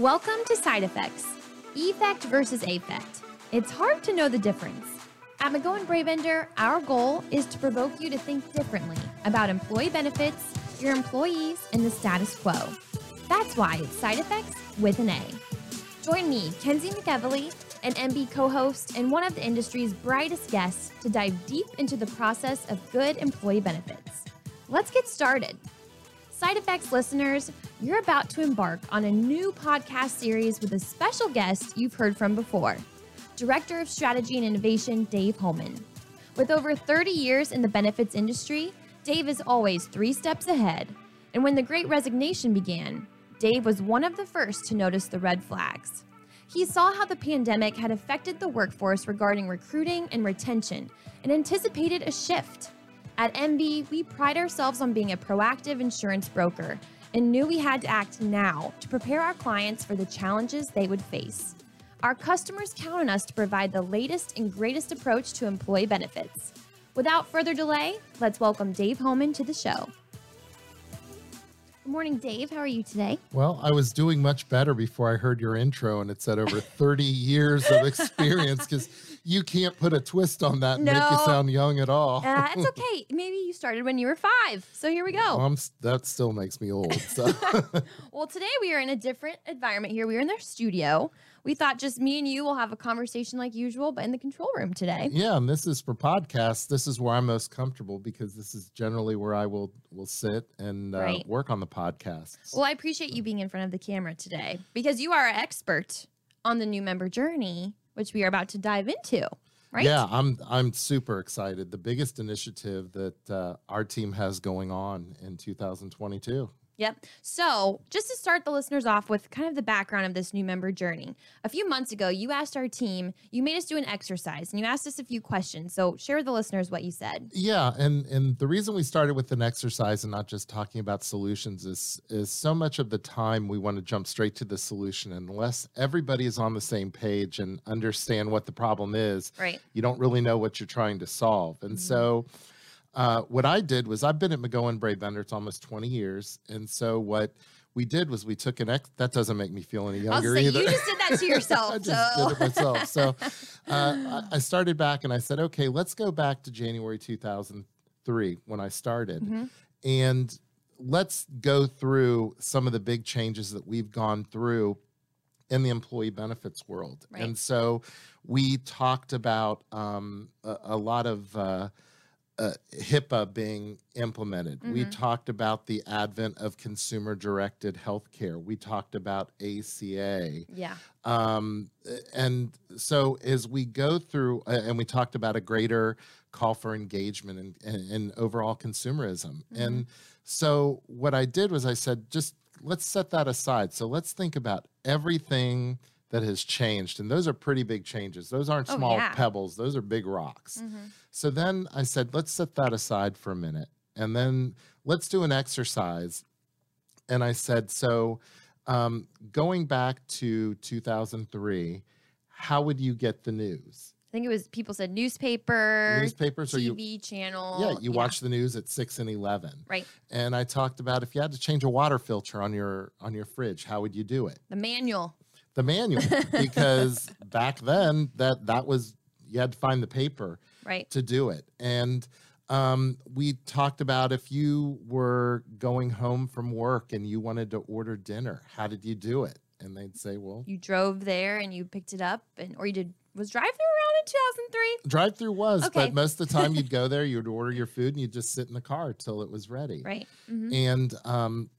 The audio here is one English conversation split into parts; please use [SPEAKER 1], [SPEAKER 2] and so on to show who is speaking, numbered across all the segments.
[SPEAKER 1] Welcome to Side Effects Effect versus Affect. It's hard to know the difference. At McGowan Brabender, our goal is to provoke you to think differently about employee benefits, your employees, and the status quo. That's why it's Side Effects with an A. Join me, Kenzie McEvely, an MB co host and one of the industry's brightest guests, to dive deep into the process of good employee benefits. Let's get started. Side Effects listeners, you're about to embark on a new podcast series with a special guest you've heard from before Director of Strategy and Innovation, Dave Holman. With over 30 years in the benefits industry, Dave is always three steps ahead. And when the great resignation began, Dave was one of the first to notice the red flags. He saw how the pandemic had affected the workforce regarding recruiting and retention and anticipated a shift. At MB, we pride ourselves on being a proactive insurance broker and knew we had to act now to prepare our clients for the challenges they would face. Our customers count on us to provide the latest and greatest approach to employee benefits. Without further delay, let's welcome Dave Holman to the show. Good morning, Dave. How are you today?
[SPEAKER 2] Well, I was doing much better before I heard your intro, and it said over 30 years of experience because you can't put a twist on that and make you sound young at all.
[SPEAKER 1] Uh, it's okay. Maybe you started when you were five. So here we go.
[SPEAKER 2] Well, I'm that still makes me old. So
[SPEAKER 1] Well, today we are in a different environment here. We are in their studio. We thought just me and you will have a conversation like usual, but in the control room today.
[SPEAKER 2] yeah, and this is for podcasts. This is where I'm most comfortable because this is generally where I will will sit and uh,
[SPEAKER 1] Right.
[SPEAKER 2] work on the podcasts.
[SPEAKER 1] Well, I appreciate you being in front of the camera today because you are an expert on the new member journey, which we are about to dive into, right?
[SPEAKER 2] Yeah, I'm I'm super excited. The biggest initiative that uh, our team has going on in 2022.
[SPEAKER 1] Yep. So, just to start the listeners off with kind of the background of this new member journey. A few months ago, you asked our team, you made us do an exercise and you asked us a few questions. So, share with the listeners what you said.
[SPEAKER 2] Yeah, and and the reason we started with an exercise and not just talking about solutions is is so much of the time we want to jump straight to the solution unless everybody is on the same page and understand what the problem is.
[SPEAKER 1] Right.
[SPEAKER 2] You don't really know what you're trying to solve. And mm-hmm. so uh, what I did was I've been at McGowan Brabender, it's almost 20 years. And so what we did was we took an ex that doesn't make me feel any younger
[SPEAKER 1] saying,
[SPEAKER 2] either.
[SPEAKER 1] you just did that to yourself.
[SPEAKER 2] I
[SPEAKER 1] so.
[SPEAKER 2] just did it myself. So uh, I started back and I said, okay, let's go back to January 2003 when I started.
[SPEAKER 1] Mhm.
[SPEAKER 2] And let's go through some of the big changes that we've gone through in the employee benefits world.
[SPEAKER 1] Right.
[SPEAKER 2] And so we talked about um, a, a lot of uh, uh, HIPAA being implemented. We
[SPEAKER 1] Mhm.
[SPEAKER 2] talked about the advent of consumer directed healthcare. We talked about ACA.
[SPEAKER 1] Yeah.
[SPEAKER 2] Um, and so as we go through, uh, and we talked about a greater call for engagement and, and, and overall consumerism. And so what I did was I said, just let's set that aside. So let's think about everything that has changed. And those are pretty big changes. Those aren't
[SPEAKER 1] Oh,
[SPEAKER 2] small
[SPEAKER 1] yeah.
[SPEAKER 2] pebbles, those are big rocks.
[SPEAKER 1] Mhm.
[SPEAKER 2] So then I said, let's set that aside for a minute. And then let's do an exercise. And I said, so um, going back to 2003, how would you get the news?
[SPEAKER 1] I think it was people said newspaper,
[SPEAKER 2] Newspapers or you?
[SPEAKER 1] TV channel.
[SPEAKER 2] Yeah, you watch the news at six and eleven.
[SPEAKER 1] Right.
[SPEAKER 2] And I talked about if you had to change a water filter on your on your fridge, how would you do it?
[SPEAKER 1] The manual.
[SPEAKER 2] The manual, because back then that that was you had to find the paper
[SPEAKER 1] Right.
[SPEAKER 2] to do it. And um, we talked about if you were going home from work and you wanted to order dinner, how did you do it? And they'd say, well,
[SPEAKER 1] You drove there and you picked it up, and or you did was drive through around in 2003.
[SPEAKER 2] drive through was,
[SPEAKER 1] Okay.
[SPEAKER 2] but most of the time you'd go there, you'd order your food, and you'd just sit in the car till it was ready.
[SPEAKER 1] Right. Mhm.
[SPEAKER 2] And um,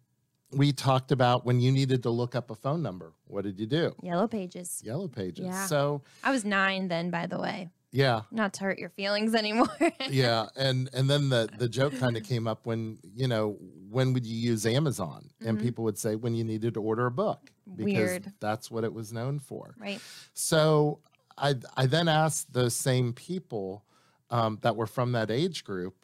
[SPEAKER 2] we talked about when you needed to look up a phone number, what did you do?
[SPEAKER 1] Yellow pages.
[SPEAKER 2] Yellow pages.
[SPEAKER 1] Yeah.
[SPEAKER 2] So,
[SPEAKER 1] I was nine then, by the way.
[SPEAKER 2] yeah.
[SPEAKER 1] Not to hurt your feelings anymore.
[SPEAKER 2] yeah and and then the the joke kind of came up when you know when would you use amazon and
[SPEAKER 1] Mhm.
[SPEAKER 2] people would say when you needed to order a book because
[SPEAKER 1] Weird.
[SPEAKER 2] that's what it was known for
[SPEAKER 1] right.
[SPEAKER 2] so i i then asked those same people um, that were from that age group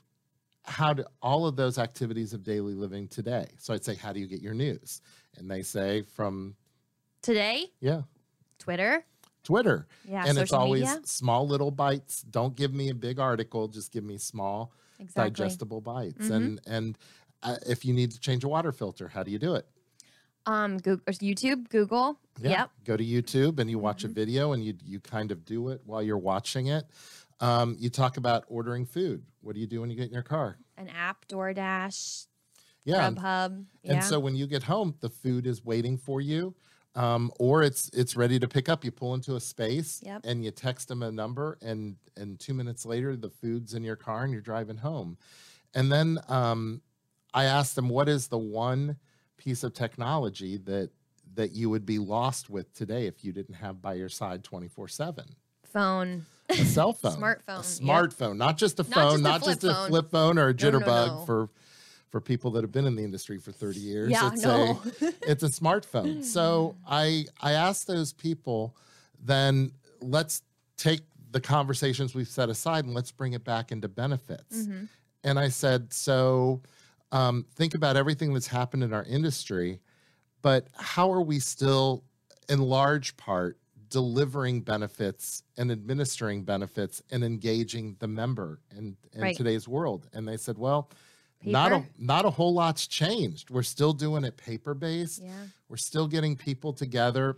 [SPEAKER 2] how do all of those activities of daily living today so i'd say how do you get your news and they say from
[SPEAKER 1] Today,
[SPEAKER 2] yeah
[SPEAKER 1] Twitter.
[SPEAKER 2] twitter
[SPEAKER 1] Yeah.
[SPEAKER 2] and it's always
[SPEAKER 1] media.
[SPEAKER 2] small little bites don't give me a big article just give me small
[SPEAKER 1] Exactly.
[SPEAKER 2] digestible bites
[SPEAKER 1] Mhm.
[SPEAKER 2] and and uh, if you need to change a water filter how do you do it
[SPEAKER 1] Um, Google, YouTube, Google.
[SPEAKER 2] Yeah.
[SPEAKER 1] Yep.
[SPEAKER 2] Go to YouTube and you watch
[SPEAKER 1] Mhm.
[SPEAKER 2] a video and you you kind of do it while you're watching it. Um, you talk about ordering food. What do you do when you get in your car?
[SPEAKER 1] An app, DoorDash,
[SPEAKER 2] Yeah. and-
[SPEAKER 1] Grubhub. Yeah.
[SPEAKER 2] And so when you get home, the food is waiting for you. Um, or it's it's ready to pick up. You pull into a space
[SPEAKER 1] Yep.
[SPEAKER 2] and you text them a number, and and two minutes later, the food's in your car and you're driving home. And then um, I asked them, what is the one piece of technology that that you would be lost with today if you didn't have by your side 24 7
[SPEAKER 1] phone.
[SPEAKER 2] a cell phone
[SPEAKER 1] Smartphone,
[SPEAKER 2] a smartphone not just a
[SPEAKER 1] Not
[SPEAKER 2] phone
[SPEAKER 1] just a
[SPEAKER 2] not
[SPEAKER 1] flip
[SPEAKER 2] just a flip phone or a
[SPEAKER 1] No, no,
[SPEAKER 2] jitterbug
[SPEAKER 1] no.
[SPEAKER 2] for for people that have been in the industry for 30 years
[SPEAKER 1] Yeah,
[SPEAKER 2] it's
[SPEAKER 1] no.
[SPEAKER 2] a it's a smartphone so i i asked those people then let's take the conversations we've set aside and let's bring it back into benefits
[SPEAKER 1] Mhm.
[SPEAKER 2] and I said, so um, think about everything that's happened in our industry, but how are we still, in large part, delivering benefits and administering benefits and engaging the member in, in
[SPEAKER 1] Right.
[SPEAKER 2] today's world? And they said, well, not a not a whole lot's changed. We're still doing it paper based.
[SPEAKER 1] Yeah.
[SPEAKER 2] We're still getting people together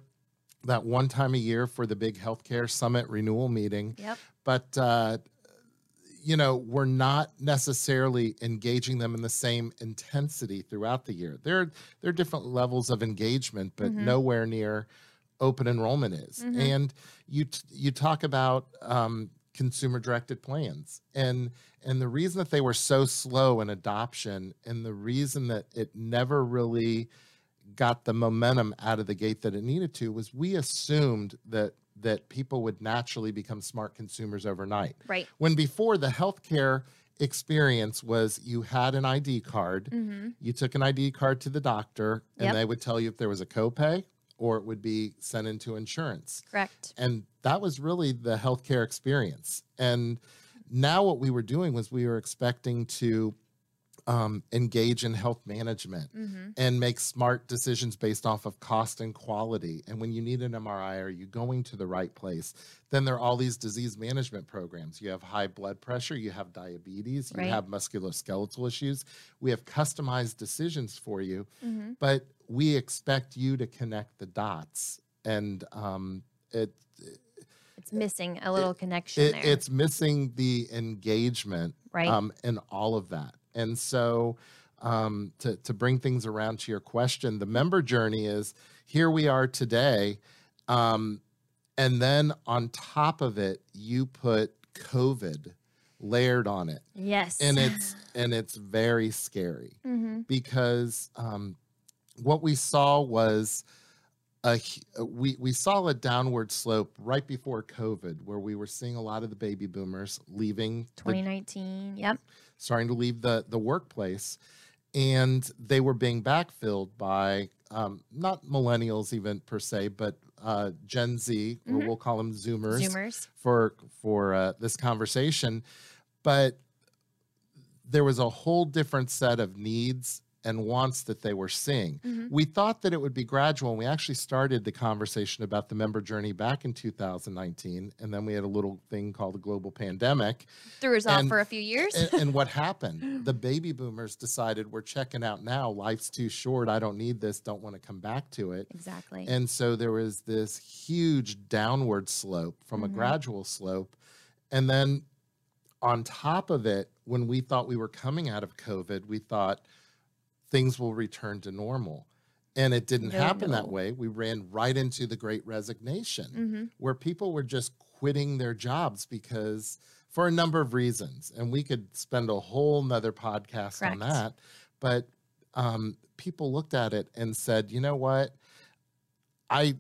[SPEAKER 2] that one time a year for the big healthcare summit renewal meeting
[SPEAKER 1] Yep.
[SPEAKER 2] but uh, you know we're not necessarily engaging them in the same intensity throughout the year there there are different levels of engagement but
[SPEAKER 1] Mhm.
[SPEAKER 2] nowhere near open enrollment is
[SPEAKER 1] Mhm.
[SPEAKER 2] and you t- you talk about um, consumer directed plans and and the reason that they were so slow in adoption and the reason that it never really got the momentum out of the gate that it needed to was we assumed that that people would naturally become smart consumers overnight.
[SPEAKER 1] Right.
[SPEAKER 2] When before the healthcare experience was you had an ID card,
[SPEAKER 1] Mm-hmm.
[SPEAKER 2] you took an ID card to the doctor, and
[SPEAKER 1] Yep.
[SPEAKER 2] they would tell you if there was a copay or it would be sent into insurance.
[SPEAKER 1] Correct.
[SPEAKER 2] And that was really the healthcare experience. And now what we were doing was we were expecting to um, engage in health management
[SPEAKER 1] Mm-hmm.
[SPEAKER 2] and make smart decisions based off of cost and quality. And when you need an MRI, are you going to the right place? Then there are all these disease management programs. You have high blood pressure, you have diabetes, you
[SPEAKER 1] Right.
[SPEAKER 2] have musculoskeletal issues. We have customized decisions for you,
[SPEAKER 1] Mm-hmm.
[SPEAKER 2] but we expect you to connect the dots. And um, it,
[SPEAKER 1] It's missing a little connection
[SPEAKER 2] it
[SPEAKER 1] there.
[SPEAKER 2] it's missing the engagement
[SPEAKER 1] right.
[SPEAKER 2] um, in all of that. And so, um, to, to bring things around to your question, the member journey is here we are today. Um, and then on top of it, you put COVID layered on it.
[SPEAKER 1] yes.
[SPEAKER 2] And it's and it's very scary
[SPEAKER 1] mm-hmm.
[SPEAKER 2] because um, what we saw was a uh, we we saw a downward slope right before COVID, where we were seeing a lot of the baby boomers leaving the
[SPEAKER 1] 2019. Yep.
[SPEAKER 2] Starting to leave the the workplace and they were being backfilled by um, not millennials even per se but uh, gen z or
[SPEAKER 1] Mhm.
[SPEAKER 2] we'll call them zoomers,
[SPEAKER 1] Zoomers.
[SPEAKER 2] for for uh, this conversation but there was a whole different set of needs and wants that they were seeing
[SPEAKER 1] Mhm.
[SPEAKER 2] we thought that it would be gradual and we actually started the conversation about the member journey back in 2019 and then we had a little thing called the global pandemic
[SPEAKER 1] Threw us off for a few years.
[SPEAKER 2] and, and what happened? The baby boomers decided we're checking out now. Life's too short. I don't need this. Don't want to come back to it.
[SPEAKER 1] exactly.
[SPEAKER 2] And so there was this huge downward slope from
[SPEAKER 1] Mhm.
[SPEAKER 2] a gradual slope. And then on top of it, when we thought we were coming out of COVID, we thought things will return to normal. And it didn't happen that way. We ran right into the great resignation
[SPEAKER 1] mm-hmm.
[SPEAKER 2] where people were just quitting their jobs because for a number of reasons and we could spend a whole nother podcast on that but um, people looked at it and said you know what i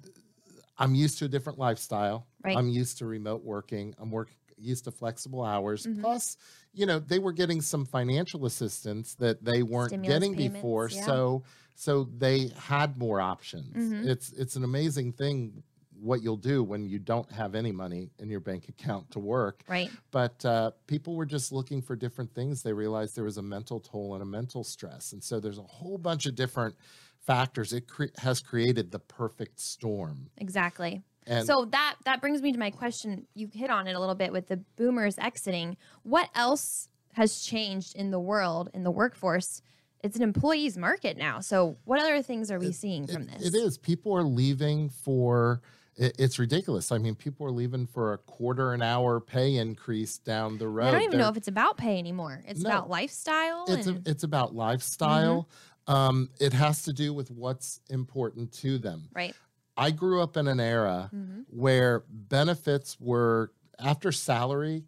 [SPEAKER 2] i'm used to a different lifestyle
[SPEAKER 1] Right.
[SPEAKER 2] i'm used to remote working i'm work used to flexible hours
[SPEAKER 1] Mhm.
[SPEAKER 2] plus you know they were getting some financial assistance that they weren't
[SPEAKER 1] Stimulus
[SPEAKER 2] getting
[SPEAKER 1] payments,
[SPEAKER 2] before
[SPEAKER 1] yeah.
[SPEAKER 2] so so they had more options
[SPEAKER 1] Mhm.
[SPEAKER 2] it's it's an amazing thing what you'll do when you don't have any money in your bank account to work
[SPEAKER 1] Right.
[SPEAKER 2] but uh, people were just looking for different things they realized there was a mental toll and a mental stress and so there's a whole bunch of different factors it cre- has created the perfect storm
[SPEAKER 1] Exactly.
[SPEAKER 2] And
[SPEAKER 1] so that that brings me to my question. You hit on it a little bit with the boomers exiting. What else has changed in the world in the workforce it's an employee's market now. So what other things are we seeing from this?
[SPEAKER 2] It is. People are leaving for. It's ridiculous. I mean, people are leaving for a quarter an hour pay increase down the road.
[SPEAKER 1] I don't even know
[SPEAKER 2] They're-
[SPEAKER 1] if it's about pay anymore. It's
[SPEAKER 2] No.
[SPEAKER 1] about lifestyle.
[SPEAKER 2] it's a, it's about lifestyle. Um, it has to do with what's important to them.
[SPEAKER 1] right.
[SPEAKER 2] I grew up in an era
[SPEAKER 1] Mhm.
[SPEAKER 2] where benefits were after salary,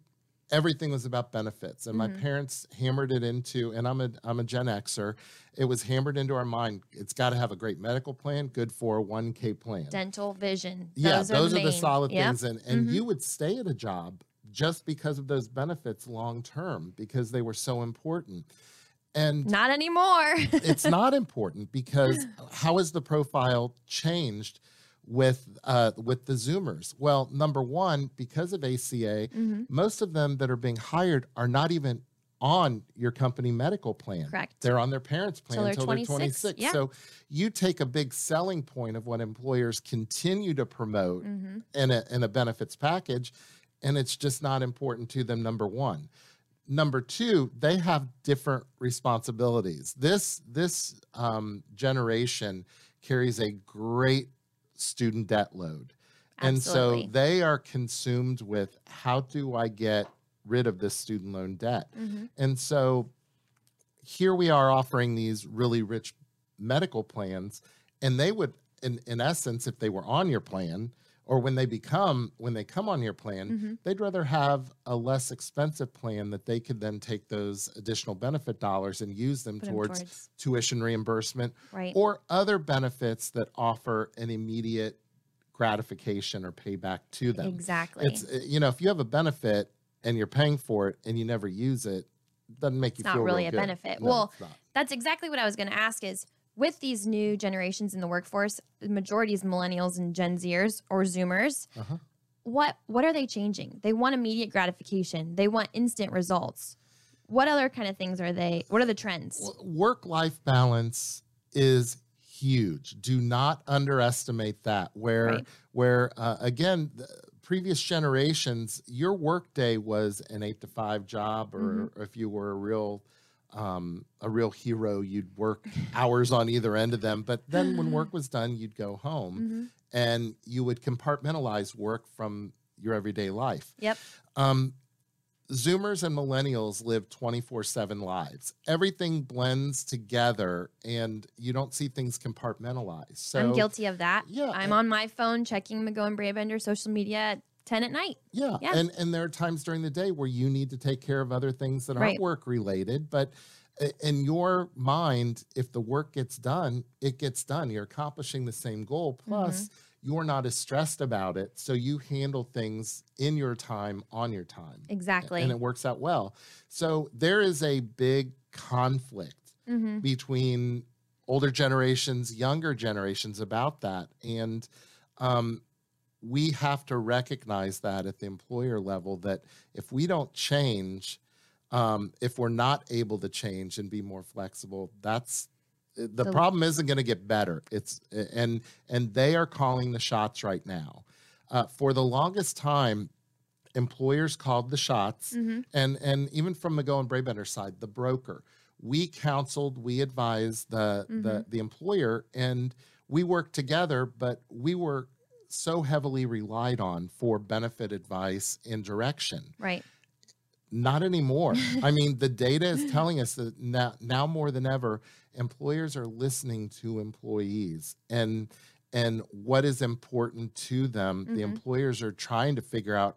[SPEAKER 2] everything was about benefits, and my
[SPEAKER 1] Mhm.
[SPEAKER 2] parents hammered it into. And I'm a I'm a Gen Xer. It was hammered into our mind. It's got to have a great medical plan, good 401k plan.
[SPEAKER 1] Dental, vision.
[SPEAKER 2] yeah,
[SPEAKER 1] those
[SPEAKER 2] those
[SPEAKER 1] are
[SPEAKER 2] are
[SPEAKER 1] the,
[SPEAKER 2] solid
[SPEAKER 1] Yep.
[SPEAKER 2] things, and and
[SPEAKER 1] Mhm.
[SPEAKER 2] you would stay at a job just because of those benefits long term because they were so important. And
[SPEAKER 1] Not anymore.
[SPEAKER 2] it's not important because how has the profile changed with uh, with the Zoomers? Well, number one, because of ACA,
[SPEAKER 1] Mhm.
[SPEAKER 2] most of them that are being hired are not even on your company medical plan.
[SPEAKER 1] Correct.
[SPEAKER 2] They're on their parents' plan
[SPEAKER 1] they're
[SPEAKER 2] until they're
[SPEAKER 1] 26,
[SPEAKER 2] 26.
[SPEAKER 1] yeah.
[SPEAKER 2] So you take a big selling point of what employers continue to promote
[SPEAKER 1] hmm
[SPEAKER 2] in a in a benefits package, and it's just not important to them. Number one. Number two, they have different responsibilities. This this um, generation carries a great student debt load, and so they are consumed with how do I get rid of this student loan debt?
[SPEAKER 1] hmm
[SPEAKER 2] And so here we are offering these really rich medical plans, and they would, in, in essence, if they were on your plan, or when they become when they come on your plan,
[SPEAKER 1] Mhm.
[SPEAKER 2] they'd rather have a less expensive plan that they could then take those additional benefit dollars and use them towards,
[SPEAKER 1] towards-
[SPEAKER 2] tuition reimbursement
[SPEAKER 1] right.
[SPEAKER 2] or other benefits that offer an immediate gratification or payback to them.
[SPEAKER 1] exactly.
[SPEAKER 2] It's uh, you know if you have a benefit and you're paying for it and you never use it, doesn't make you
[SPEAKER 1] It's not
[SPEAKER 2] feel
[SPEAKER 1] really
[SPEAKER 2] real
[SPEAKER 1] a
[SPEAKER 2] good.
[SPEAKER 1] benefit.
[SPEAKER 2] No,
[SPEAKER 1] Well. That's exactly what I was going to ask is with these new generations in the workforce, the majority is millennials and Gen Zers or Zoomers.
[SPEAKER 2] Uh-huh.
[SPEAKER 1] What what are they changing? They want immediate gratification. They want instant results. What other kind of things are they? What are the trends?
[SPEAKER 2] work life balance is huge. Do not underestimate that. Where
[SPEAKER 1] Right.
[SPEAKER 2] where uh, again. The, Previous generations, your workday was an eight to five job, or
[SPEAKER 1] Mm-hmm.
[SPEAKER 2] if you were a real um, a real hero, you'd work hours on either end of them. But then when work was done, you'd go home.
[SPEAKER 1] Mhm.
[SPEAKER 2] and you would compartmentalize work from your everyday life.
[SPEAKER 1] Yep.
[SPEAKER 2] Um, Zoomers and millennials live 24 7 lives. Everything blends together and you don't see things compartmentalized. So,
[SPEAKER 1] I'm guilty of that.
[SPEAKER 2] yeah,
[SPEAKER 1] I'm on my phone checking McGowan Brabender social media at 10 at night.
[SPEAKER 2] Yeah.
[SPEAKER 1] Yeah.
[SPEAKER 2] And, and there are times during the day where you need to take care of other things that aren't
[SPEAKER 1] Right.
[SPEAKER 2] work related. But in your mind, if the work gets done, it gets done. You're accomplishing the same goal. Plus, you're not as stressed about it. So you handle things in your time, on your time.
[SPEAKER 1] Exactly.
[SPEAKER 2] And it works out well. So there is a big conflict
[SPEAKER 1] hmm
[SPEAKER 2] between older generations, younger generations about that. And um, we have to recognize that at the employer level that if we don't change, um, if we're not able to change and be more flexible, that's the,
[SPEAKER 1] The-
[SPEAKER 2] problem isn't going to get better. It's and and they are calling the shots right now. Uh, for the longest time, employers called the shots
[SPEAKER 1] hmm
[SPEAKER 2] and and even from McGowan Brabender side, the broker, we counseled, we advised the the
[SPEAKER 1] Mhm.
[SPEAKER 2] the employer, and we worked together. But we were so heavily relied on for benefit advice and direction.
[SPEAKER 1] Right.
[SPEAKER 2] Not anymore. I mean, the data is telling us that now, now more than ever, employers are listening to employees and and what is important to them. The
[SPEAKER 1] Mhm.
[SPEAKER 2] employers are trying to figure out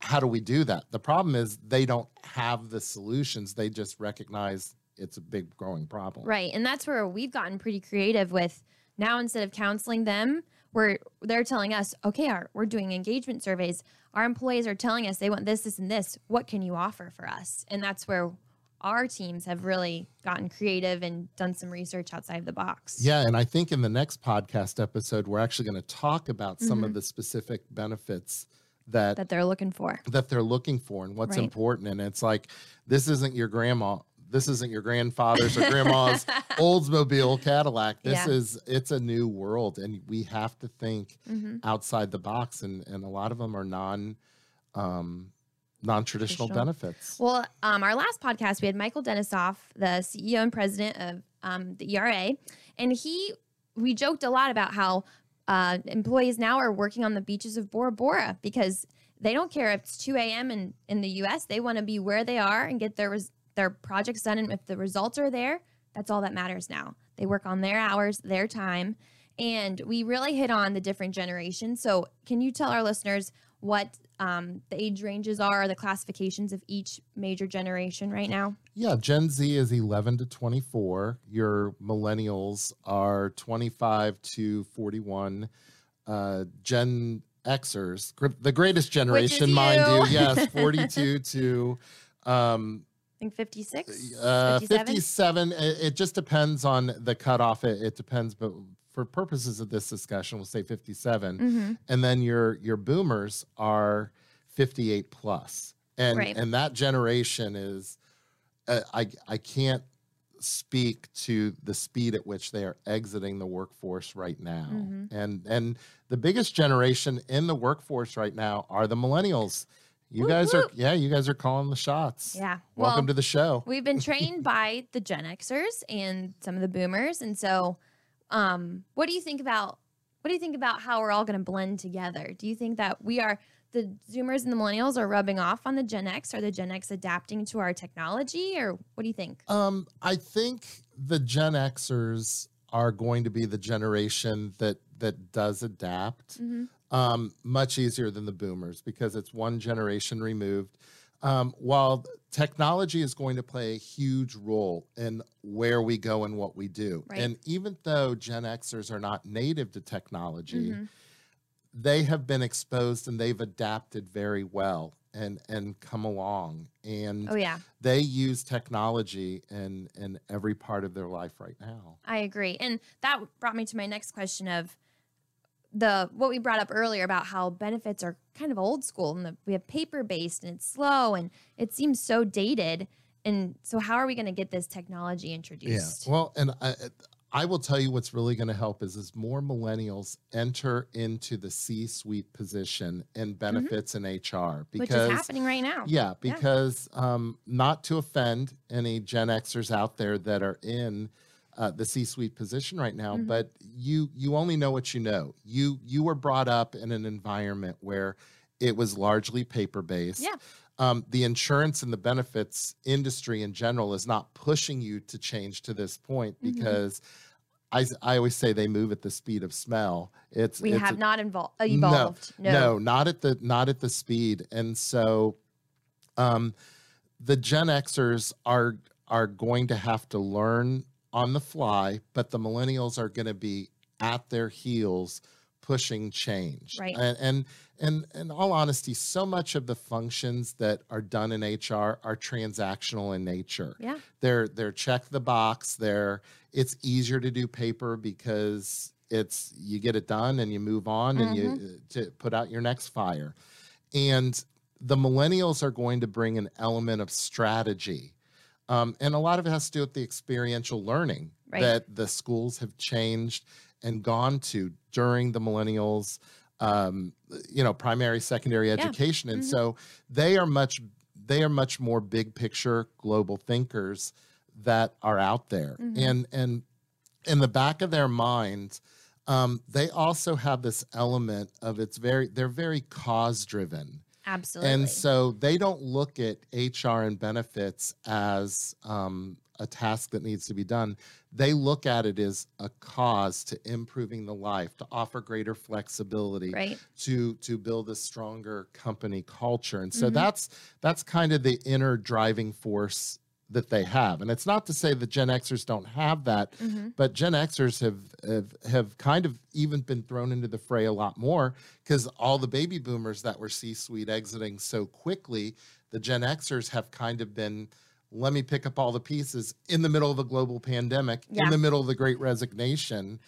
[SPEAKER 2] how do we do that. The problem is they don't have the solutions. They just recognize it's a big growing problem.
[SPEAKER 1] Right. And that's where we've gotten pretty creative with now instead of counseling them, we're they're telling us, okay, our, we're doing engagement surveys. Our employees are telling us they want this, this, and this. What can you offer for us? And that's where our teams have really gotten creative and done some research outside of the box.
[SPEAKER 2] Yeah, and I think in the next podcast episode, we're actually going to talk about some of
[SPEAKER 1] Mhm.
[SPEAKER 2] the specific benefits that
[SPEAKER 1] That they're looking for.
[SPEAKER 2] that they're looking for and what's
[SPEAKER 1] Right.
[SPEAKER 2] important. And it's like this isn't your grandma, this isn't your grandfather's or grandma's Oldsmobile Cadillac. This
[SPEAKER 1] Yeah.
[SPEAKER 2] is it's a new world, and we have to think
[SPEAKER 1] hmm
[SPEAKER 2] outside the box. And and a lot of them are non, um, non-traditional
[SPEAKER 1] Traditional.
[SPEAKER 2] benefits.
[SPEAKER 1] Well, um, our last podcast, we had Michael Denisoff, the CEO and president of um, the ERA, and he we joked a lot about how uh, employees now are working on the beaches of Bora Bora because they don't care if it's 2 a.m. in, in the U.S. They want to be where they are and get their res- their projects done, and if the results are there, that's all that matters now. They work on their hours, their time, and we really hit on the different generations. So, can you tell our listeners what um, the age ranges are, the classifications of each major generation right now?
[SPEAKER 2] Yeah, Gen Z is 11 to 24. Your millennials are 25 to 41. Uh, Gen Xers, the greatest generation, mind
[SPEAKER 1] you.
[SPEAKER 2] you, yes, 42 to um,
[SPEAKER 1] think 56,
[SPEAKER 2] uh,
[SPEAKER 1] 57?
[SPEAKER 2] 57. It, it just depends on the cutoff. It, it depends, but for purposes of this discussion, we'll say 57.
[SPEAKER 1] Mhm.
[SPEAKER 2] And then your your boomers are 58. And
[SPEAKER 1] Right.
[SPEAKER 2] and that generation is uh, I I can't speak to the speed at which they are exiting the workforce right now.
[SPEAKER 1] Mhm.
[SPEAKER 2] And and the biggest generation in the workforce right now are the millennials. You
[SPEAKER 1] Whoop,
[SPEAKER 2] guys are yeah, you guys are calling the shots.
[SPEAKER 1] Yeah.
[SPEAKER 2] Welcome
[SPEAKER 1] well,
[SPEAKER 2] to the show.
[SPEAKER 1] We've been trained by the Gen Xers and some of the boomers. And so, um, what do you think about what do you think about how we're all going to blend together? Do you think that we are the Zoomers and the Millennials are rubbing off on the Gen X? Are the Gen X adapting to our technology, or what do you think?
[SPEAKER 2] Um, I think the Gen Xers are going to be the generation that that does adapt
[SPEAKER 1] Mhm.
[SPEAKER 2] Um, much easier than the boomers because it's one generation removed. Um, while technology is going to play a huge role in where we go and what we do,
[SPEAKER 1] Right.
[SPEAKER 2] and even though Gen Xers are not native to technology,
[SPEAKER 1] Mhm.
[SPEAKER 2] they have been exposed and they've adapted very well and and come along and
[SPEAKER 1] Oh yeah,
[SPEAKER 2] they use technology in in every part of their life right now.
[SPEAKER 1] I agree. And that brought me to my next question of the what we brought up earlier about how benefits are kind of old school and the, we have paper based and it's slow and it seems so dated. And so, how are we going to get this technology introduced?
[SPEAKER 2] yeah Well, and I I will tell you what's really going to help is as more millennials enter into the C-suite position in benefits and HR
[SPEAKER 1] Mm-hmm. Which
[SPEAKER 2] because
[SPEAKER 1] is happening right now.
[SPEAKER 2] Yeah,
[SPEAKER 1] Yeah.
[SPEAKER 2] because um, not to offend any Gen Xers out there that are in uh, the C-suite position right now,
[SPEAKER 1] Mhm.
[SPEAKER 2] but you you only know what you know. You you were brought up in an environment where it was largely paper based.
[SPEAKER 1] Yeah.
[SPEAKER 2] Um, the insurance and the benefits industry in general is not pushing you to change to this point
[SPEAKER 1] Mhm.
[SPEAKER 2] because I always say they move at the speed of smell. It's
[SPEAKER 1] We
[SPEAKER 2] it's
[SPEAKER 1] have
[SPEAKER 2] a-
[SPEAKER 1] not invol- uh,
[SPEAKER 2] No,
[SPEAKER 1] evolved.
[SPEAKER 2] no, not at the not at the speed. And so um the Gen Xers are are going to have to learn on the fly, but the millennials are going to be at their heels pushing change.
[SPEAKER 1] Right.
[SPEAKER 2] And and and in all honesty, so much of the functions that are done in HR are transactional in nature
[SPEAKER 1] Yeah.
[SPEAKER 2] they're they're check the box they're it's easier to do paper because it's you get it done and you move on and you uh, to put out your next fire and the millennials are going to bring an element of strategy um, and a lot of it has to do with the experiential learning
[SPEAKER 1] Right.
[SPEAKER 2] that the schools have changed and gone to during the millennials um, you know primary secondary education and
[SPEAKER 1] Mhm.
[SPEAKER 2] so they are much they are much more big picture global thinkers that are out there
[SPEAKER 1] Mhm.
[SPEAKER 2] and and in the back of their minds um, they also have this element of it's very they're very cause driven
[SPEAKER 1] Absolutely.
[SPEAKER 2] and so they don't look at hr and benefits as um, a task that needs to be done they look at it as a cause to improving the life to offer greater flexibility
[SPEAKER 1] right.
[SPEAKER 2] to to build a stronger company culture and so
[SPEAKER 1] Mhm.
[SPEAKER 2] that's that's kind of the inner driving force that they have and it's not to say that gen xers don't have that
[SPEAKER 1] hmm
[SPEAKER 2] but gen xers have have, have kind of even been thrown into the fray a lot more because all the baby boomers that were c-suite exiting so quickly the gen xers have kind of been let me pick up all the pieces in the middle of a global pandemic
[SPEAKER 1] Yeah.
[SPEAKER 2] in the middle of the great resignation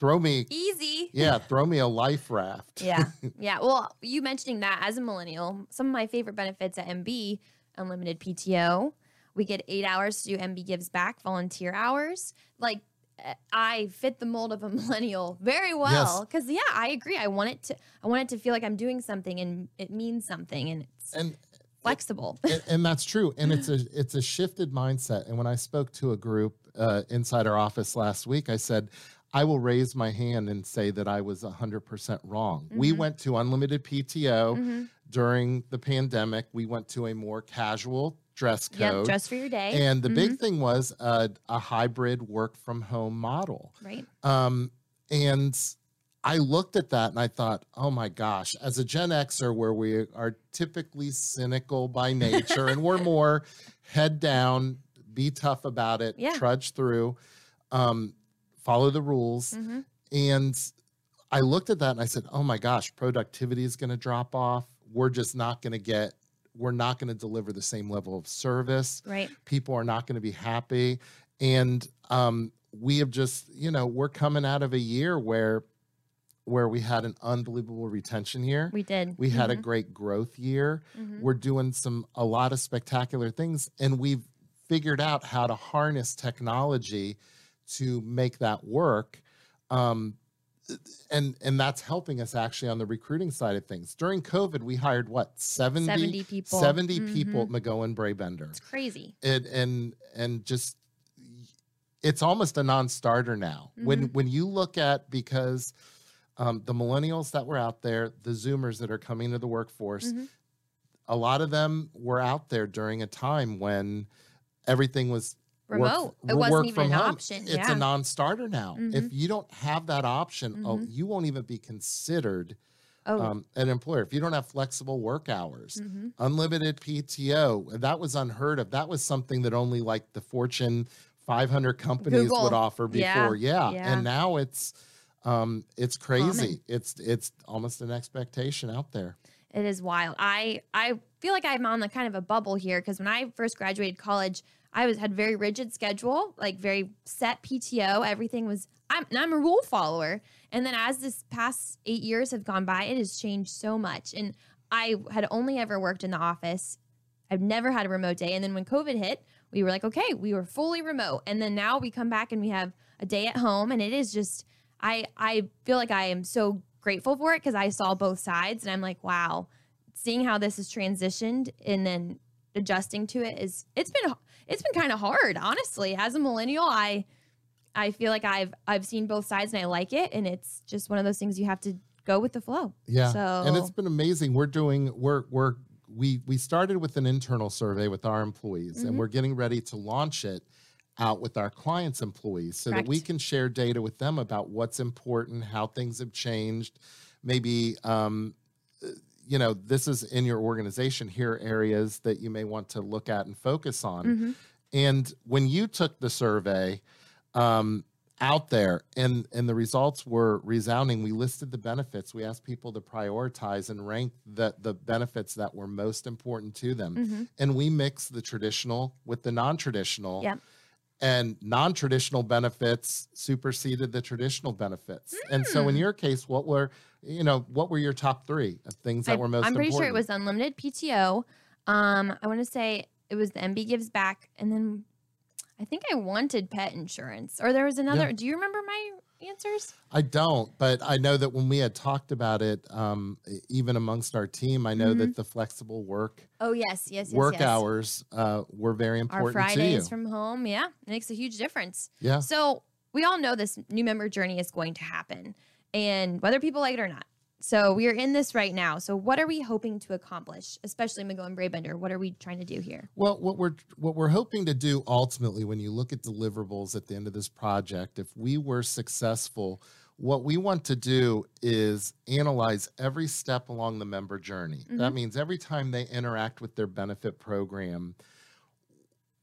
[SPEAKER 2] throw me
[SPEAKER 1] Easy.
[SPEAKER 2] yeah throw me a life raft
[SPEAKER 1] Yeah. Yeah. Well, you mentioning that as a millennial, some of my favorite benefits at MB unlimited PTO. We get eight hours to do MB Gives Back volunteer hours. Like, uh, I fit the mold of a millennial very well because yeah, I agree. I want it to. I want it to feel like I'm doing something and it means something, and it's
[SPEAKER 2] and
[SPEAKER 1] flexible.
[SPEAKER 2] and, and that's true and it's a it's a shifted mindset and when i spoke to a group uh, inside our office last week i said i will raise my hand and say that i was 100% wrong we
[SPEAKER 1] Mhm.
[SPEAKER 2] went to unlimited pto
[SPEAKER 1] Mhm.
[SPEAKER 2] during the pandemic we went to a more casual dress
[SPEAKER 1] Yep,
[SPEAKER 2] code
[SPEAKER 1] dress for your day.
[SPEAKER 2] and the
[SPEAKER 1] Mhm.
[SPEAKER 2] big thing was a, a hybrid work from home model
[SPEAKER 1] right.
[SPEAKER 2] um, and I looked at that and I thought, oh my gosh, as a Gen Xer, where we are typically cynical by nature and we're more head down, be tough about it,
[SPEAKER 1] Yeah.
[SPEAKER 2] trudge through, um, follow the rules.
[SPEAKER 1] Mhm.
[SPEAKER 2] And I looked at that and I said, oh my gosh, productivity is going to drop off. We're just not going to get, we're not going to deliver the same level of service
[SPEAKER 1] Right.
[SPEAKER 2] people are not going to be happy and um, we have just you know we're coming out of a year where where we had an unbelievable retention year
[SPEAKER 1] We did.
[SPEAKER 2] we had a
[SPEAKER 1] Mhm.
[SPEAKER 2] great growth year
[SPEAKER 1] Mhm.
[SPEAKER 2] we're doing some a lot of spectacular things and we've figured out how to harness technology to make that work um, and and that's helping us actually on the recruiting side of things during covid we hired what 70
[SPEAKER 1] 70 people.
[SPEAKER 2] 70 people at mcgowan Brabender.
[SPEAKER 1] It's crazy.
[SPEAKER 2] and and and just it's almost a non-starter now when
[SPEAKER 1] Mhm.
[SPEAKER 2] when you look at because um, the millennials that were out there the zoomers that are coming to the workforce
[SPEAKER 1] Mhm.
[SPEAKER 2] a lot of them were out there during a time when everything was work-
[SPEAKER 1] Remote. It wasn't even an
[SPEAKER 2] home.
[SPEAKER 1] option.
[SPEAKER 2] it's
[SPEAKER 1] yeah.
[SPEAKER 2] a non-starter now if
[SPEAKER 1] Mhm.
[SPEAKER 2] you don't have that option oh,
[SPEAKER 1] Mhm.
[SPEAKER 2] you won't even be considered
[SPEAKER 1] oh.
[SPEAKER 2] um, an employer if you don't have flexible work hours
[SPEAKER 1] mhm.
[SPEAKER 2] unlimited PTO. That was unheard of. That was something that only like the Fortune 500 companies would
[SPEAKER 1] Google.
[SPEAKER 2] offer
[SPEAKER 1] Yeah,
[SPEAKER 2] before. Yeah.
[SPEAKER 1] yeah.
[SPEAKER 2] And now it's um it's crazy.
[SPEAKER 1] Common.
[SPEAKER 2] It's it's almost an expectation out there.
[SPEAKER 1] It is wild. I I feel like I'm on the kind of a bubble here because when I first graduated college, I was had very rigid schedule, like very set PTO. Everything was I'm I'm a rule follower. And then as this past eight years have gone by, it has changed so much. And I had only ever worked in the office. I've never had a remote day. And then when COVID hit, we were like, okay, we were fully remote. And then now we come back and we have a day at home. And it is just I I feel like I am so grateful for it because I saw both sides and I'm like, wow, seeing how this has transitioned and then adjusting to it is it's been it's been kind of hard, honestly. As a millennial, I I feel like I've I've seen both sides and I like it and it's just one of those things you have to go with the flow.
[SPEAKER 2] Yeah.
[SPEAKER 1] So
[SPEAKER 2] and it's been amazing. We're doing we're we're we we started with an internal survey with our employees
[SPEAKER 1] Mhm.
[SPEAKER 2] and we're getting ready to launch it out with our clients employees so that we can share data with them about what's important how things have changed maybe um, you know this is in your organization here are areas that you may want to look at and focus on
[SPEAKER 1] Mhm.
[SPEAKER 2] and when you took the survey um, out there and and the results were resounding, we listed the benefits. We asked people to prioritize and rank the the benefits that were most important to them.
[SPEAKER 1] Mhm.
[SPEAKER 2] And we mixed the traditional with the non-traditional.
[SPEAKER 1] Yep.
[SPEAKER 2] And non-traditional benefits superseded the traditional benefits. And so in
[SPEAKER 1] Mm.
[SPEAKER 2] your case, what were you know, what were your top three of things that
[SPEAKER 1] I,
[SPEAKER 2] were most important?
[SPEAKER 1] I'm pretty sure it was unlimited PTO. Um, I want to say it was the MB gives back, and then I think I wanted pet insurance, or there was another. Do you remember my answers?
[SPEAKER 2] I don't, but I know that when we had talked about it, um, even amongst our team, I know
[SPEAKER 1] Mhm.
[SPEAKER 2] that the flexible work
[SPEAKER 1] Oh yes, yes, yes.
[SPEAKER 2] work
[SPEAKER 1] yes.
[SPEAKER 2] hours uh, were very
[SPEAKER 1] Our
[SPEAKER 2] important to you.
[SPEAKER 1] Fridays from home, yeah, it makes a huge difference.
[SPEAKER 2] yeah,
[SPEAKER 1] So we all know this new member journey is going to happen, and whether people like it or not. So we are in this right now. So what are we hoping to accomplish, especially McGowan Brabender? What are we trying to do here?
[SPEAKER 2] Well, what we're what we're hoping to do ultimately, when you look at deliverables at the end of this project, if we were successful, what we want to do is analyze every step along the member journey. That means every time they interact with their benefit program,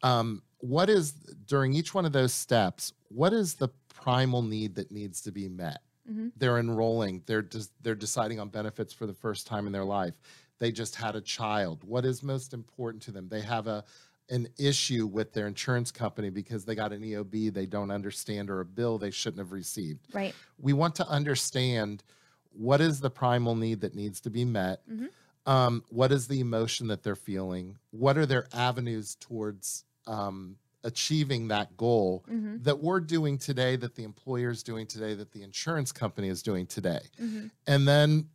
[SPEAKER 2] um, what is during each one of those steps, what is the primal need that needs to be met?
[SPEAKER 1] Mhm.
[SPEAKER 2] They're enrolling, they're just they're deciding on benefits for the first time in their life. They just had a child. What is most important to them? They have a an issue with their insurance company because they got an EOB they don't understand or a bill they shouldn't have received.
[SPEAKER 1] Right.
[SPEAKER 2] We want to understand what is the primal need that needs to be met.
[SPEAKER 1] Mhm.
[SPEAKER 2] Um, what is the emotion that they're feeling? What are their avenues towards um, achieving that goal
[SPEAKER 1] hmm
[SPEAKER 2] that we're doing today, that the employer is doing today, that the insurance company is doing today?
[SPEAKER 1] hmm
[SPEAKER 2] And then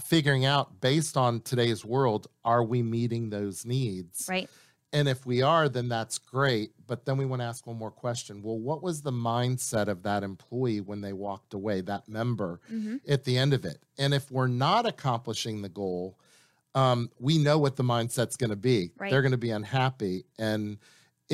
[SPEAKER 2] figuring out based on today's world, are we meeting those needs?
[SPEAKER 1] Right.
[SPEAKER 2] And if we are, then that's great. But then we want to ask one more question. Well, what was the mindset of that employee when they walked away, that member
[SPEAKER 1] hmm
[SPEAKER 2] at the end of it? And if we're not accomplishing the goal, um, we know what the mindset's going to be.
[SPEAKER 1] Right.
[SPEAKER 2] They're going to be unhappy and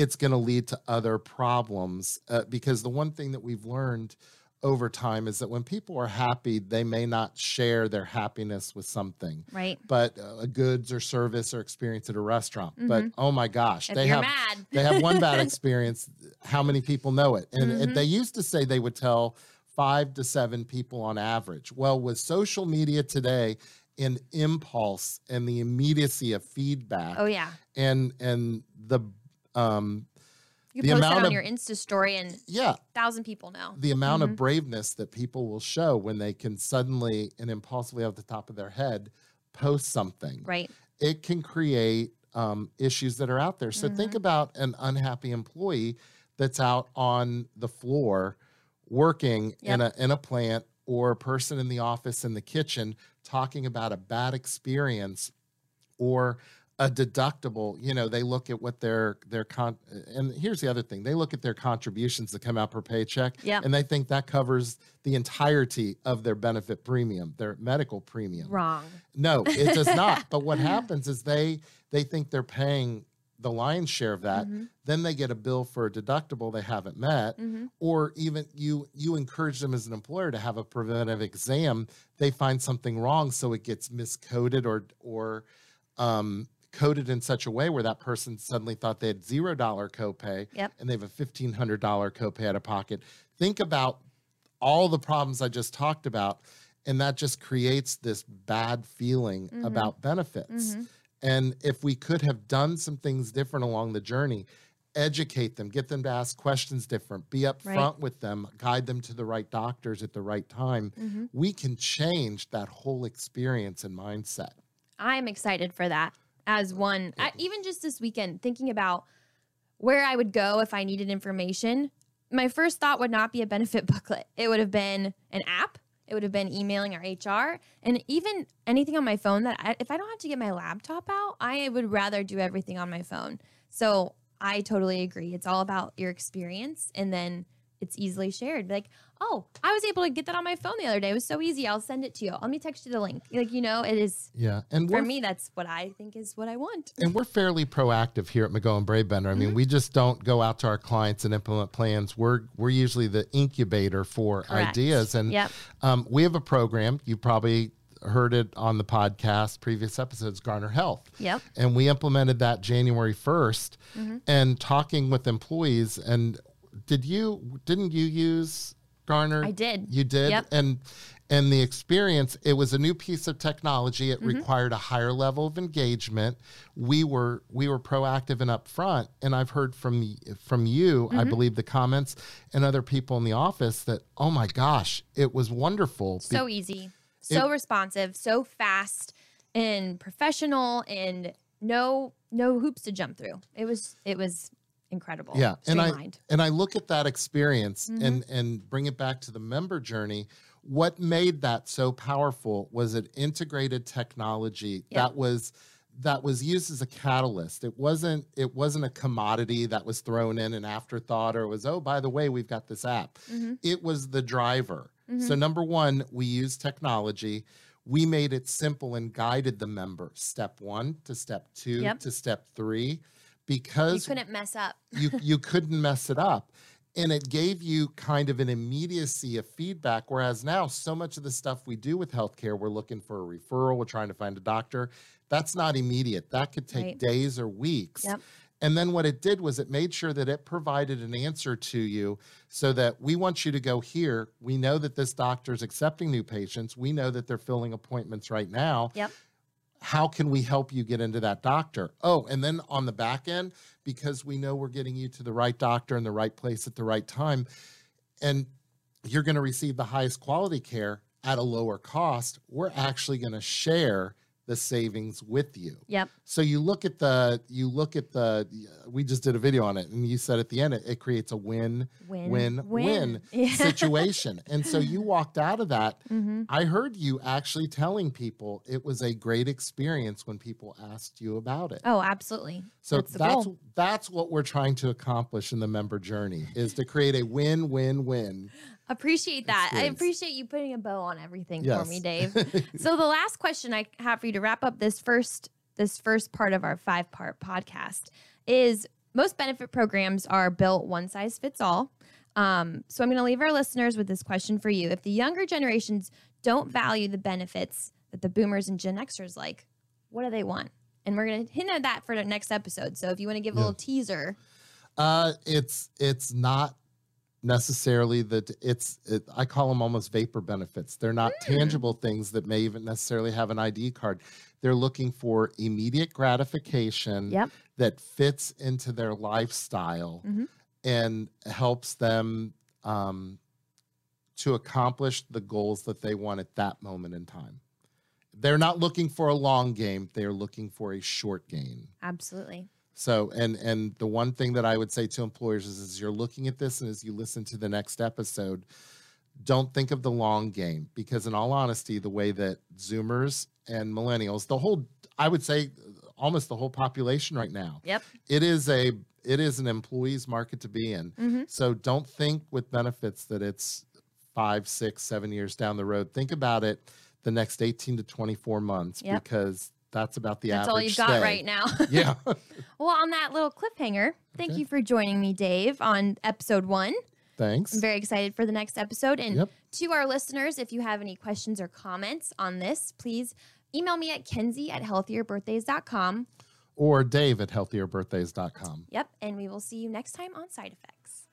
[SPEAKER 2] it's going to lead to other problems. Uh, because the one thing that we've learned over time is that when people are happy, they may not share their happiness with something
[SPEAKER 1] Right.
[SPEAKER 2] but uh, a goods or service or experience at a restaurant. But oh my gosh,
[SPEAKER 1] Mm-hmm. If
[SPEAKER 2] they have
[SPEAKER 1] mad.
[SPEAKER 2] they have one bad experience. How many people know it? And
[SPEAKER 1] Mhm.
[SPEAKER 2] they used to say they would tell five to seven people on average. Well, with social media today and impulse and the immediacy of feedback
[SPEAKER 1] oh yeah.
[SPEAKER 2] and and the um
[SPEAKER 1] You
[SPEAKER 2] The
[SPEAKER 1] post
[SPEAKER 2] amount
[SPEAKER 1] it on
[SPEAKER 2] of-
[SPEAKER 1] your Insta story and
[SPEAKER 2] yeah
[SPEAKER 1] thousand people know.
[SPEAKER 2] the amount
[SPEAKER 1] Mhm.
[SPEAKER 2] of braveness that people will show when they can suddenly and impulsively off the top of their head post something
[SPEAKER 1] Right.
[SPEAKER 2] it can create um, issues that are out there. So think
[SPEAKER 1] Mhm.
[SPEAKER 2] about an unhappy employee that's out on the floor working in a in a plant or a person in the office in the kitchen talking about a bad experience or a deductible you know they look at what their their con and here's the other thing they look at their contributions that come out per paycheck
[SPEAKER 1] Yep.
[SPEAKER 2] and they think that covers the entirety of their benefit premium their medical premium
[SPEAKER 1] Wrong.
[SPEAKER 2] no, it does not. But what happens is they they think they're paying the lion's share of that.
[SPEAKER 1] Mhm.
[SPEAKER 2] Then they get a bill for a deductible they haven't met,
[SPEAKER 1] hmm
[SPEAKER 2] or even you you encourage them as an employer to have a preventive exam. They find something wrong, so it gets miscoded or or um, coded in such a way where that person suddenly thought they had zero dollar copay,
[SPEAKER 1] Yep.
[SPEAKER 2] and they have a fifteen hundred dollar copay out of pocket. Think about all the problems I just talked about, and that just creates this bad feeling
[SPEAKER 1] Mhm.
[SPEAKER 2] about benefits.
[SPEAKER 1] Mhm.
[SPEAKER 2] And if we could have done some things different along the journey, educate them, get them to ask questions different, be upfront
[SPEAKER 1] Right.
[SPEAKER 2] with them, guide them to the right doctors at the right time,
[SPEAKER 1] hmm
[SPEAKER 2] we can change that whole experience and mindset.
[SPEAKER 1] I'm excited for that as one. I, even just this weekend, thinking about where I would go if I needed information. My first thought would not be a benefit booklet. It would have been an app. It would have been emailing our HR, and even anything on my phone. That I, if I don't have to get my laptop out, I would rather do everything on my phone. So I totally agree. It's all about your experience, and then it's easily shared. Like, oh, I was able to get that on my phone the other day. It was so easy. I'll send it to you. Let me text you the link. Like, you know, it is
[SPEAKER 2] Yeah. And
[SPEAKER 1] for me, that's what I think is what I want.
[SPEAKER 2] and we're fairly proactive here at McGowan Brabender. I
[SPEAKER 1] Mm-hmm.
[SPEAKER 2] mean, we just don't go out to our clients and implement plans. We're we're usually the incubator for
[SPEAKER 1] Correct.
[SPEAKER 2] ideas. And
[SPEAKER 1] Yep.
[SPEAKER 2] um, we have a program. You probably heard it on the podcast, previous episodes, Garner Health.
[SPEAKER 1] Yep.
[SPEAKER 2] And we implemented that January 1st
[SPEAKER 1] Mm-hmm.
[SPEAKER 2] and talking with employees. And did you didn't you use Garner?
[SPEAKER 1] I did.
[SPEAKER 2] You did?
[SPEAKER 1] Yep.
[SPEAKER 2] And and the experience, it was a new piece of technology.
[SPEAKER 1] Mm-hmm.
[SPEAKER 2] It required a higher level of engagement. We were we were proactive and upfront. And I've heard from from you, I
[SPEAKER 1] Mm-hmm.
[SPEAKER 2] believe the comments and other people in the office that, oh my gosh, it was wonderful. Be-
[SPEAKER 1] So easy, so responsive, so fast and professional and no no hoops to jump through. It was it was incredible.
[SPEAKER 2] yeah and i and i look at that experience
[SPEAKER 1] Mm-hmm.
[SPEAKER 2] and and bring it back to the member journey what made that so powerful was it integrated technology
[SPEAKER 1] Yeah.
[SPEAKER 2] that was that was used as a catalyst it wasn't it wasn't a commodity that was thrown in an afterthought or it was oh by the way we've got this app
[SPEAKER 1] Mhm.
[SPEAKER 2] it was the driver
[SPEAKER 1] Mm-hmm.
[SPEAKER 2] so number one we used technology we made it simple and guided the member step one to step two
[SPEAKER 1] Yep.
[SPEAKER 2] to step three
[SPEAKER 1] you couldn't mess up.
[SPEAKER 2] you you couldn't mess it up and it gave you kind of an immediacy of feedback whereas now so much of the stuff we do with healthcare we're looking for a referral we're trying to find a doctor that's not immediate that could take
[SPEAKER 1] Right.
[SPEAKER 2] days or weeks
[SPEAKER 1] Yep.
[SPEAKER 2] and then what it did was it made sure that it provided an answer to you so that we want you to go here we know that this doctor is accepting new patients we know that they're filling appointments right now
[SPEAKER 1] Yep.
[SPEAKER 2] How can we help you get into that doctor? Oh, and then on the back end, because we know we're getting you to the right doctor in the right place at the right time, and you're going to receive the highest quality care at a lower cost, we're actually going to share the savings with you.
[SPEAKER 1] Yep.
[SPEAKER 2] So you look at the you look at the we just did a video on it and you said at the end it, it creates a win
[SPEAKER 1] Win.
[SPEAKER 2] win win
[SPEAKER 1] Yeah.
[SPEAKER 2] situation. And so you walked out of that.
[SPEAKER 1] Mhm.
[SPEAKER 2] I heard you actually telling people it was a great experience when people asked you about it.
[SPEAKER 1] Oh, absolutely.
[SPEAKER 2] So
[SPEAKER 1] That's
[SPEAKER 2] that's that's, what we're trying to accomplish in the member journey is to create a win-win-win.
[SPEAKER 1] Appreciate that. I appreciate you putting a bow on everything for me, Dave. so the last question I have for you to wrap up this first this first part of our five part podcast is most benefit programs are built one size fits all. Um, so I'm going to leave our listeners with this question for you: If the younger generations don't value the benefits that the Boomers and Gen Xers like, what do they want? And we're going to hint at that for the next episode. So if you want to give a
[SPEAKER 2] Yeah.
[SPEAKER 1] little teaser,
[SPEAKER 2] Uh, it's it's not necessarily that it's it, I call them almost vapor benefits. They're not
[SPEAKER 1] Hmm.
[SPEAKER 2] tangible things that may even necessarily have an ID card. They're looking for immediate gratification
[SPEAKER 1] Yep.
[SPEAKER 2] that fits into their lifestyle
[SPEAKER 1] Mhm.
[SPEAKER 2] and helps them um, to accomplish the goals that they want at that moment in time. They're not looking for a long game; they're looking for a short game.
[SPEAKER 1] absolutely.
[SPEAKER 2] So, and and the one thing that I would say to employers is, as you're looking at this and as you listen to the next episode, don't think of the long game because, in all honesty, the way that Zoomers and Millennials, the whole, I would say, almost the whole population right now,
[SPEAKER 1] Yep.
[SPEAKER 2] it is a it is an employee's market to be in.
[SPEAKER 1] hmm
[SPEAKER 2] So don't think with benefits that it's five, six, seven years down the road. Think about it the next 18 to 24 months
[SPEAKER 1] Yep.
[SPEAKER 2] because that's about the
[SPEAKER 1] That's all you've got
[SPEAKER 2] stay.
[SPEAKER 1] right now.
[SPEAKER 2] Yeah.
[SPEAKER 1] Well, on that little cliffhanger, thank
[SPEAKER 2] Okay.
[SPEAKER 1] you for joining me, Dave, on episode one.
[SPEAKER 2] Thanks.
[SPEAKER 1] I'm very excited for the next episode. And
[SPEAKER 2] Yep.
[SPEAKER 1] to our listeners, if you have any questions or comments on this, please email me at kenzie at healthierbirthdays.com.
[SPEAKER 2] or dave at healthierbirthdays.com.
[SPEAKER 1] Yep. And we will see you next time on Side Effects.